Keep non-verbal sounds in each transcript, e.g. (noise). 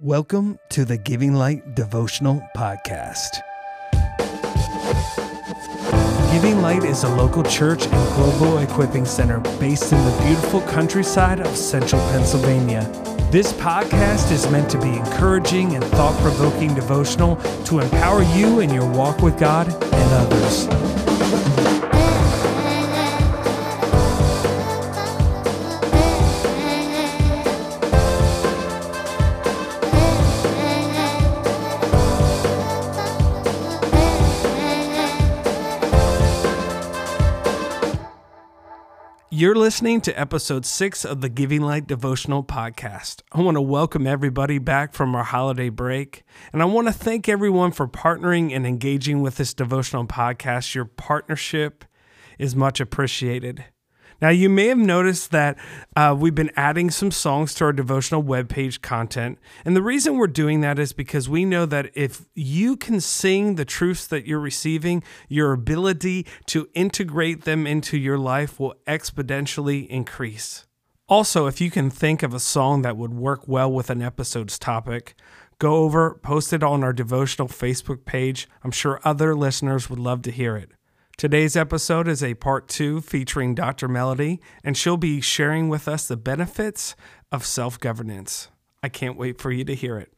Welcome to the Giving Light Devotional Podcast. Giving Light is a local church and global equipping center based in the beautiful countryside of central Pennsylvania. This podcast is meant to be encouraging and thought provoking devotional to empower you in your walk with God and others. You're listening to episode six of the Giving Light Devotional Podcast. I want to welcome everybody back from our holiday break, and I want to thank everyone for partnering and engaging with this devotional podcast. Your partnership is much appreciated. Now, you may have noticed that uh, we've been adding some songs to our devotional webpage content. And the reason we're doing that is because we know that if you can sing the truths that you're receiving, your ability to integrate them into your life will exponentially increase. Also, if you can think of a song that would work well with an episode's topic, go over, post it on our devotional Facebook page. I'm sure other listeners would love to hear it. Today's episode is a part two featuring Dr. Melody, and she'll be sharing with us the benefits of self governance. I can't wait for you to hear it.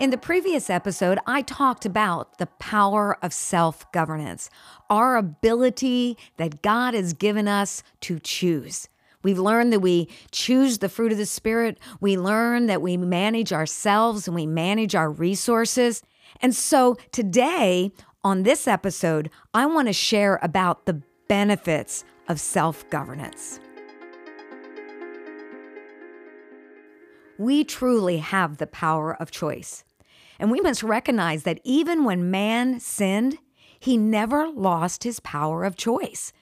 In the previous episode, I talked about the power of self governance, our ability that God has given us to choose. We've learned that we choose the fruit of the Spirit. We learn that we manage ourselves and we manage our resources. And so today, on this episode, I want to share about the benefits of self governance. We truly have the power of choice. And we must recognize that even when man sinned, he never lost his power of choice.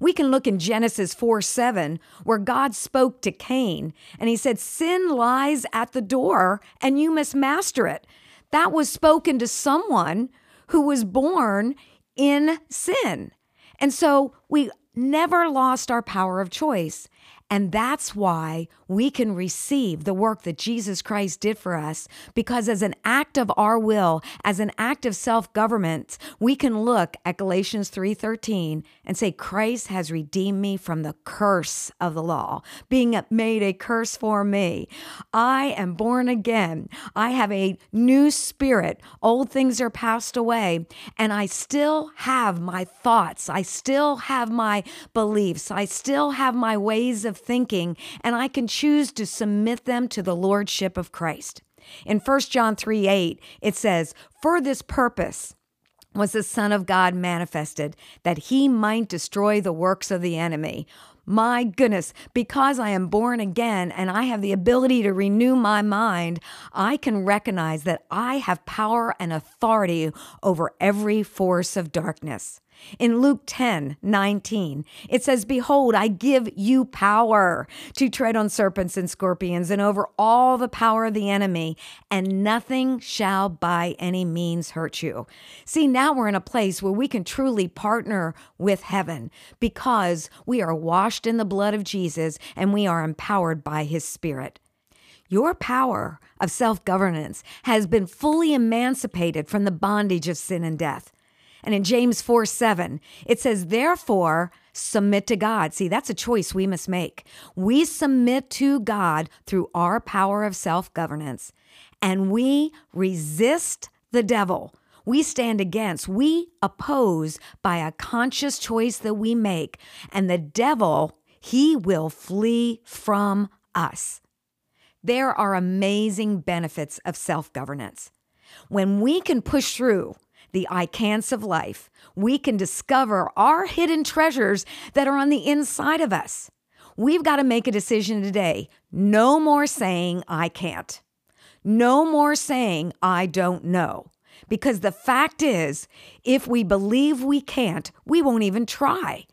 We can look in Genesis 4 7, where God spoke to Cain and he said, Sin lies at the door and you must master it. That was spoken to someone who was born in sin. And so we never lost our power of choice. And that's why we can receive the work that Jesus Christ did for us because as an act of our will, as an act of self-government, we can look at Galatians 3:13 and say Christ has redeemed me from the curse of the law, being made a curse for me. I am born again. I have a new spirit. Old things are passed away, and I still have my thoughts. I still have my beliefs. I still have my ways of thinking, and I can choose to submit them to the Lordship of Christ. In 1 John 3 8, it says, For this purpose, was the Son of God manifested, that he might destroy the works of the enemy. My goodness, because I am born again and I have the ability to renew my mind, I can recognize that I have power and authority over every force of darkness. In Luke 10 19, it says, Behold, I give you power to tread on serpents and scorpions and over all the power of the enemy, and nothing shall by any means hurt you. See, now we're in a place where we can truly partner with heaven because we are washed in the blood of Jesus and we are empowered by his spirit. Your power of self governance has been fully emancipated from the bondage of sin and death. And in James 4 7, it says, Therefore, submit to God. See, that's a choice we must make. We submit to God through our power of self governance, and we resist the devil. We stand against, we oppose by a conscious choice that we make, and the devil, he will flee from us. There are amazing benefits of self governance. When we can push through the I can'ts of life, we can discover our hidden treasures that are on the inside of us. We've got to make a decision today. No more saying, I can't. No more saying, I don't know. Because the fact is, if we believe we can't, we won't even try.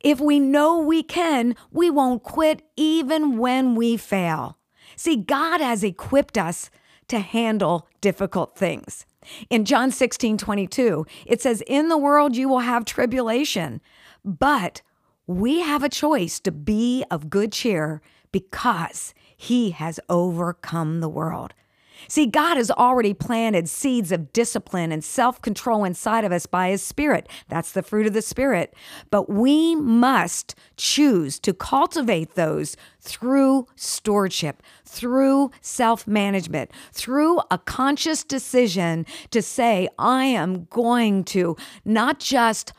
If we know we can, we won't quit even when we fail. See, God has equipped us to handle difficult things. In John 16, 22, it says, In the world you will have tribulation, but we have a choice to be of good cheer because he has overcome the world. See, God has already planted seeds of discipline and self control inside of us by His Spirit. That's the fruit of the Spirit. But we must choose to cultivate those through stewardship, through self management, through a conscious decision to say, I am going to not just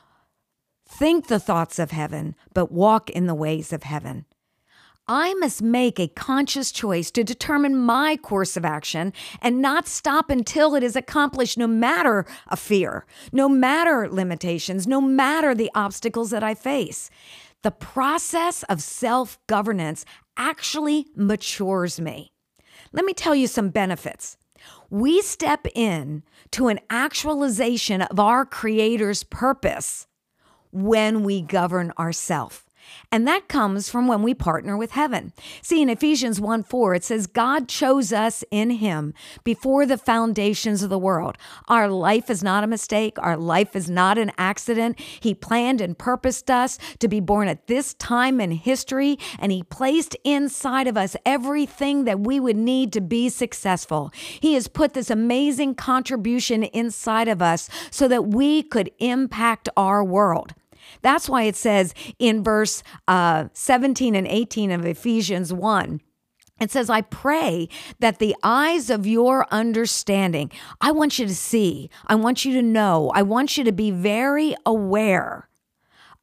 think the thoughts of heaven, but walk in the ways of heaven. I must make a conscious choice to determine my course of action and not stop until it is accomplished, no matter a fear, no matter limitations, no matter the obstacles that I face. The process of self governance actually matures me. Let me tell you some benefits. We step in to an actualization of our Creator's purpose when we govern ourselves. And that comes from when we partner with heaven. See, in Ephesians 1 4, it says, God chose us in Him before the foundations of the world. Our life is not a mistake. Our life is not an accident. He planned and purposed us to be born at this time in history, and He placed inside of us everything that we would need to be successful. He has put this amazing contribution inside of us so that we could impact our world. That's why it says in verse uh, 17 and 18 of Ephesians 1. It says, I pray that the eyes of your understanding, I want you to see, I want you to know, I want you to be very aware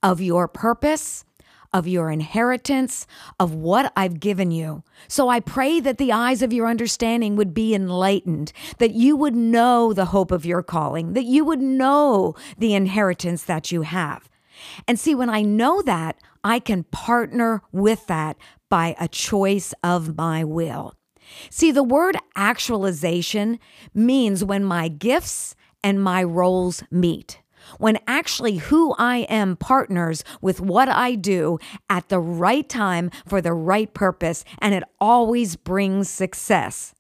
of your purpose, of your inheritance, of what I've given you. So I pray that the eyes of your understanding would be enlightened, that you would know the hope of your calling, that you would know the inheritance that you have. And see, when I know that, I can partner with that by a choice of my will. See, the word actualization means when my gifts and my roles meet. When actually who I am partners with what I do at the right time for the right purpose, and it always brings success.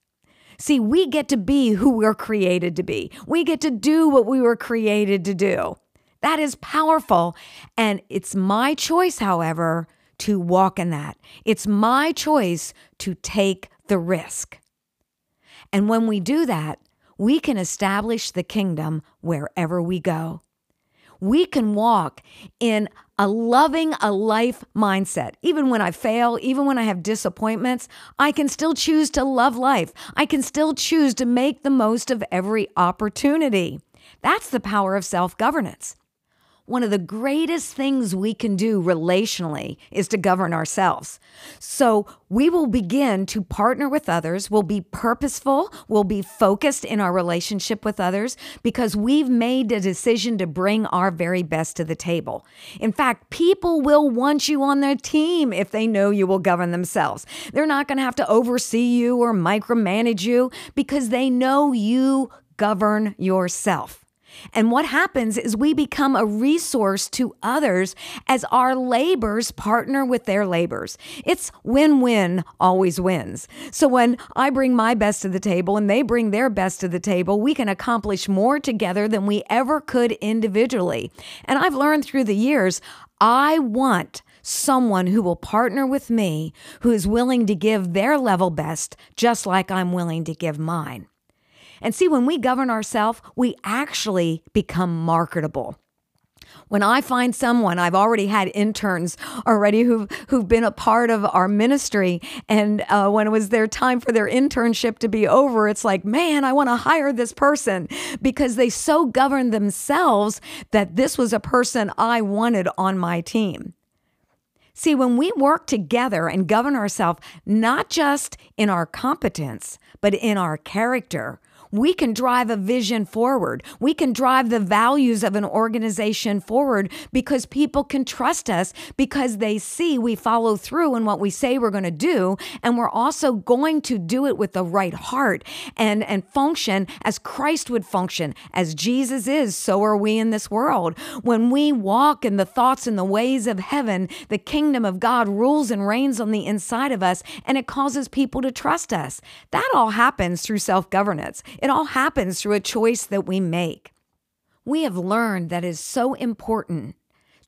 See, we get to be who we're created to be. We get to do what we were created to do. That is powerful. And it's my choice, however, to walk in that. It's my choice to take the risk. And when we do that, we can establish the kingdom wherever we go. We can walk in a loving a life mindset. Even when I fail, even when I have disappointments, I can still choose to love life. I can still choose to make the most of every opportunity. That's the power of self governance one of the greatest things we can do relationally is to govern ourselves. So we will begin to partner with others, we'll be purposeful, we'll be focused in our relationship with others because we've made a decision to bring our very best to the table. In fact, people will want you on their team if they know you will govern themselves. They're not going to have to oversee you or micromanage you because they know you govern yourself. And what happens is we become a resource to others as our labors partner with their labors. It's win win always wins. So when I bring my best to the table and they bring their best to the table, we can accomplish more together than we ever could individually. And I've learned through the years, I want someone who will partner with me, who is willing to give their level best, just like I'm willing to give mine. And see, when we govern ourselves, we actually become marketable. When I find someone, I've already had interns already who've, who've been a part of our ministry. And uh, when it was their time for their internship to be over, it's like, man, I want to hire this person because they so governed themselves that this was a person I wanted on my team. See, when we work together and govern ourselves, not just in our competence, but in our character, we can drive a vision forward. We can drive the values of an organization forward because people can trust us because they see we follow through in what we say we're going to do. And we're also going to do it with the right heart and, and function as Christ would function. As Jesus is, so are we in this world. When we walk in the thoughts and the ways of heaven, the kingdom of God rules and reigns on the inside of us, and it causes people to trust us. That all happens through self governance. It all happens through a choice that we make. We have learned that it is so important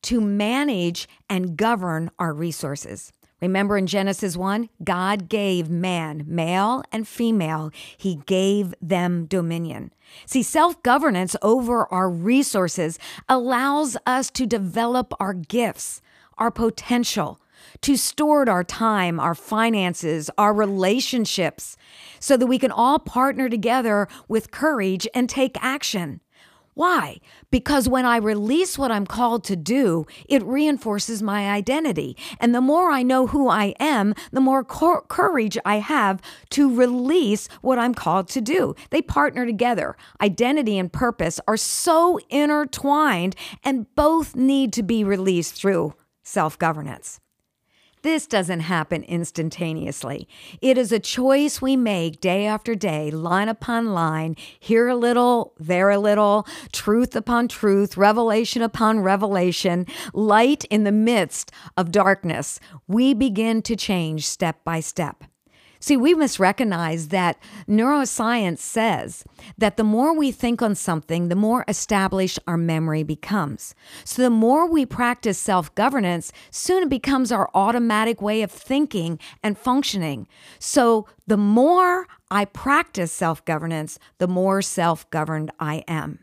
to manage and govern our resources. Remember in Genesis 1, God gave man, male and female, he gave them dominion. See, self governance over our resources allows us to develop our gifts, our potential, to steward our time, our finances, our relationships, so that we can all partner together with courage and take action. Why? Because when I release what I'm called to do, it reinforces my identity. And the more I know who I am, the more cor- courage I have to release what I'm called to do. They partner together. Identity and purpose are so intertwined, and both need to be released through self governance. This doesn't happen instantaneously. It is a choice we make day after day, line upon line, here a little, there a little, truth upon truth, revelation upon revelation, light in the midst of darkness. We begin to change step by step. See, we must recognize that neuroscience says that the more we think on something, the more established our memory becomes. So the more we practice self governance, soon it becomes our automatic way of thinking and functioning. So the more I practice self governance, the more self governed I am.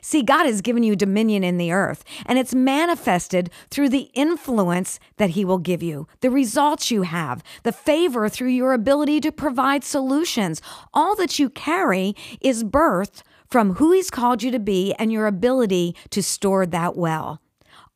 See, God has given you dominion in the earth, and it's manifested through the influence that He will give you, the results you have, the favor through your ability to provide solutions. All that you carry is birthed from who He's called you to be and your ability to store that well.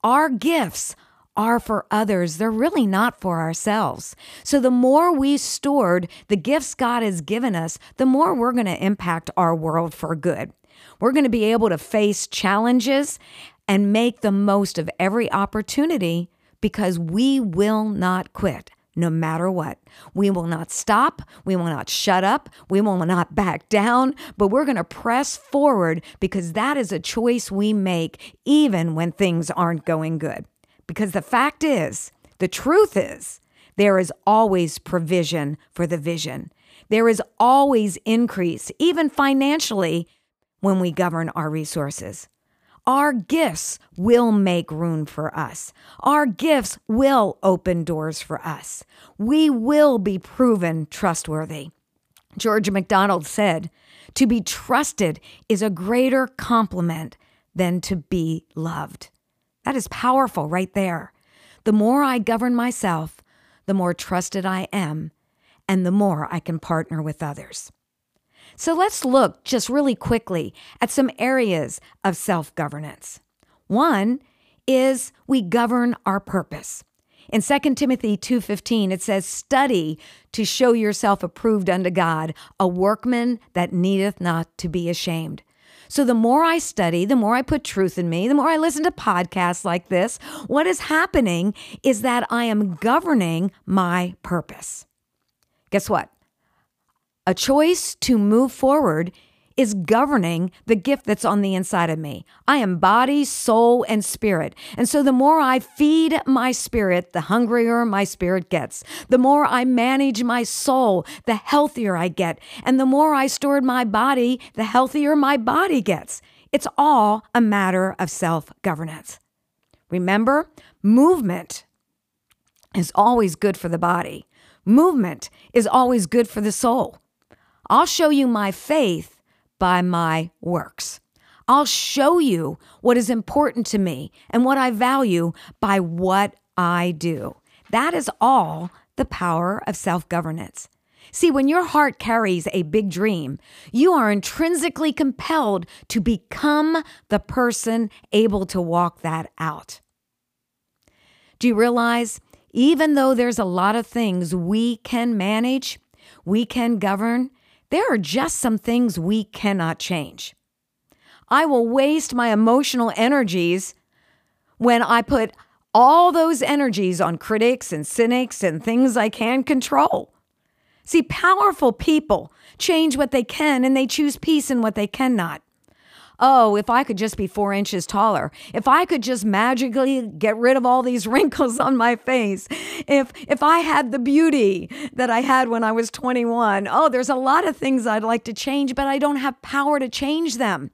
Our gifts are for others. They're really not for ourselves. So the more we stored the gifts God has given us, the more we're going to impact our world for good. We're going to be able to face challenges and make the most of every opportunity because we will not quit no matter what. We will not stop. We will not shut up. We will not back down, but we're going to press forward because that is a choice we make even when things aren't going good. Because the fact is, the truth is, there is always provision for the vision. There is always increase, even financially, when we govern our resources. Our gifts will make room for us. Our gifts will open doors for us. We will be proven trustworthy. George MacDonald said, To be trusted is a greater compliment than to be loved. That is powerful right there. The more I govern myself, the more trusted I am, and the more I can partner with others. So let's look just really quickly at some areas of self governance. One is we govern our purpose. In 2 Timothy 2:15 it says study to show yourself approved unto God a workman that needeth not to be ashamed. So the more I study, the more I put truth in me, the more I listen to podcasts like this, what is happening is that I am governing my purpose. Guess what? A choice to move forward is governing the gift that's on the inside of me. I am body, soul, and spirit. And so the more I feed my spirit, the hungrier my spirit gets. The more I manage my soul, the healthier I get. And the more I stored my body, the healthier my body gets. It's all a matter of self governance. Remember, movement is always good for the body. Movement is always good for the soul. I'll show you my faith by my works. I'll show you what is important to me and what I value by what I do. That is all the power of self governance. See, when your heart carries a big dream, you are intrinsically compelled to become the person able to walk that out. Do you realize, even though there's a lot of things we can manage, we can govern, there are just some things we cannot change. I will waste my emotional energies when I put all those energies on critics and cynics and things I can control. See, powerful people change what they can and they choose peace in what they cannot. Oh, if I could just be four inches taller, if I could just magically get rid of all these (laughs) wrinkles on my face, if if I had the beauty that I had when I was 21, oh, there's a lot of things I'd like to change, but I don't have power to change them.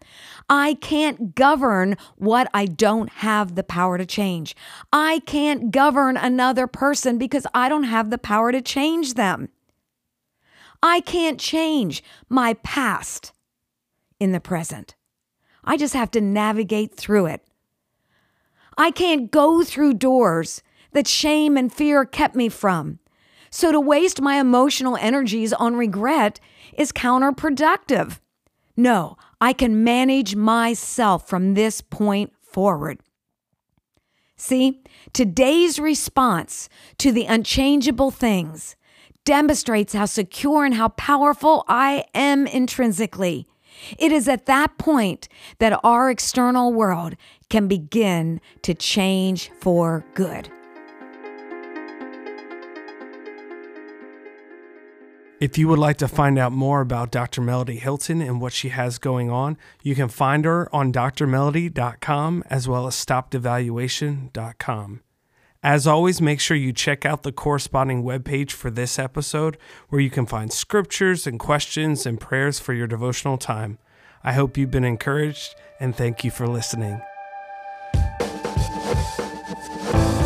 I can't govern what I don't have the power to change. I can't govern another person because I don't have the power to change them. I can't change my past in the present. I just have to navigate through it. I can't go through doors that shame and fear kept me from. So to waste my emotional energies on regret is counterproductive. No, I can manage myself from this point forward. See, today's response to the unchangeable things demonstrates how secure and how powerful I am intrinsically. It is at that point that our external world can begin to change for good. If you would like to find out more about Dr. Melody Hilton and what she has going on, you can find her on drmelody.com as well as stopdevaluation.com. As always, make sure you check out the corresponding webpage for this episode where you can find scriptures and questions and prayers for your devotional time. I hope you've been encouraged and thank you for listening.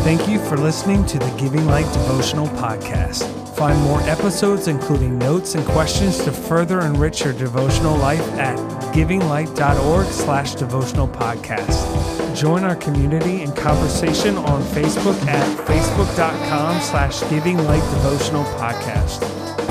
Thank you for listening to the Giving Light Devotional Podcast. Find more episodes, including notes and questions to further enrich your devotional life at givinglight.org slash devotional podcast. Join our community and conversation on Facebook at facebook.com slash giving light devotional podcast.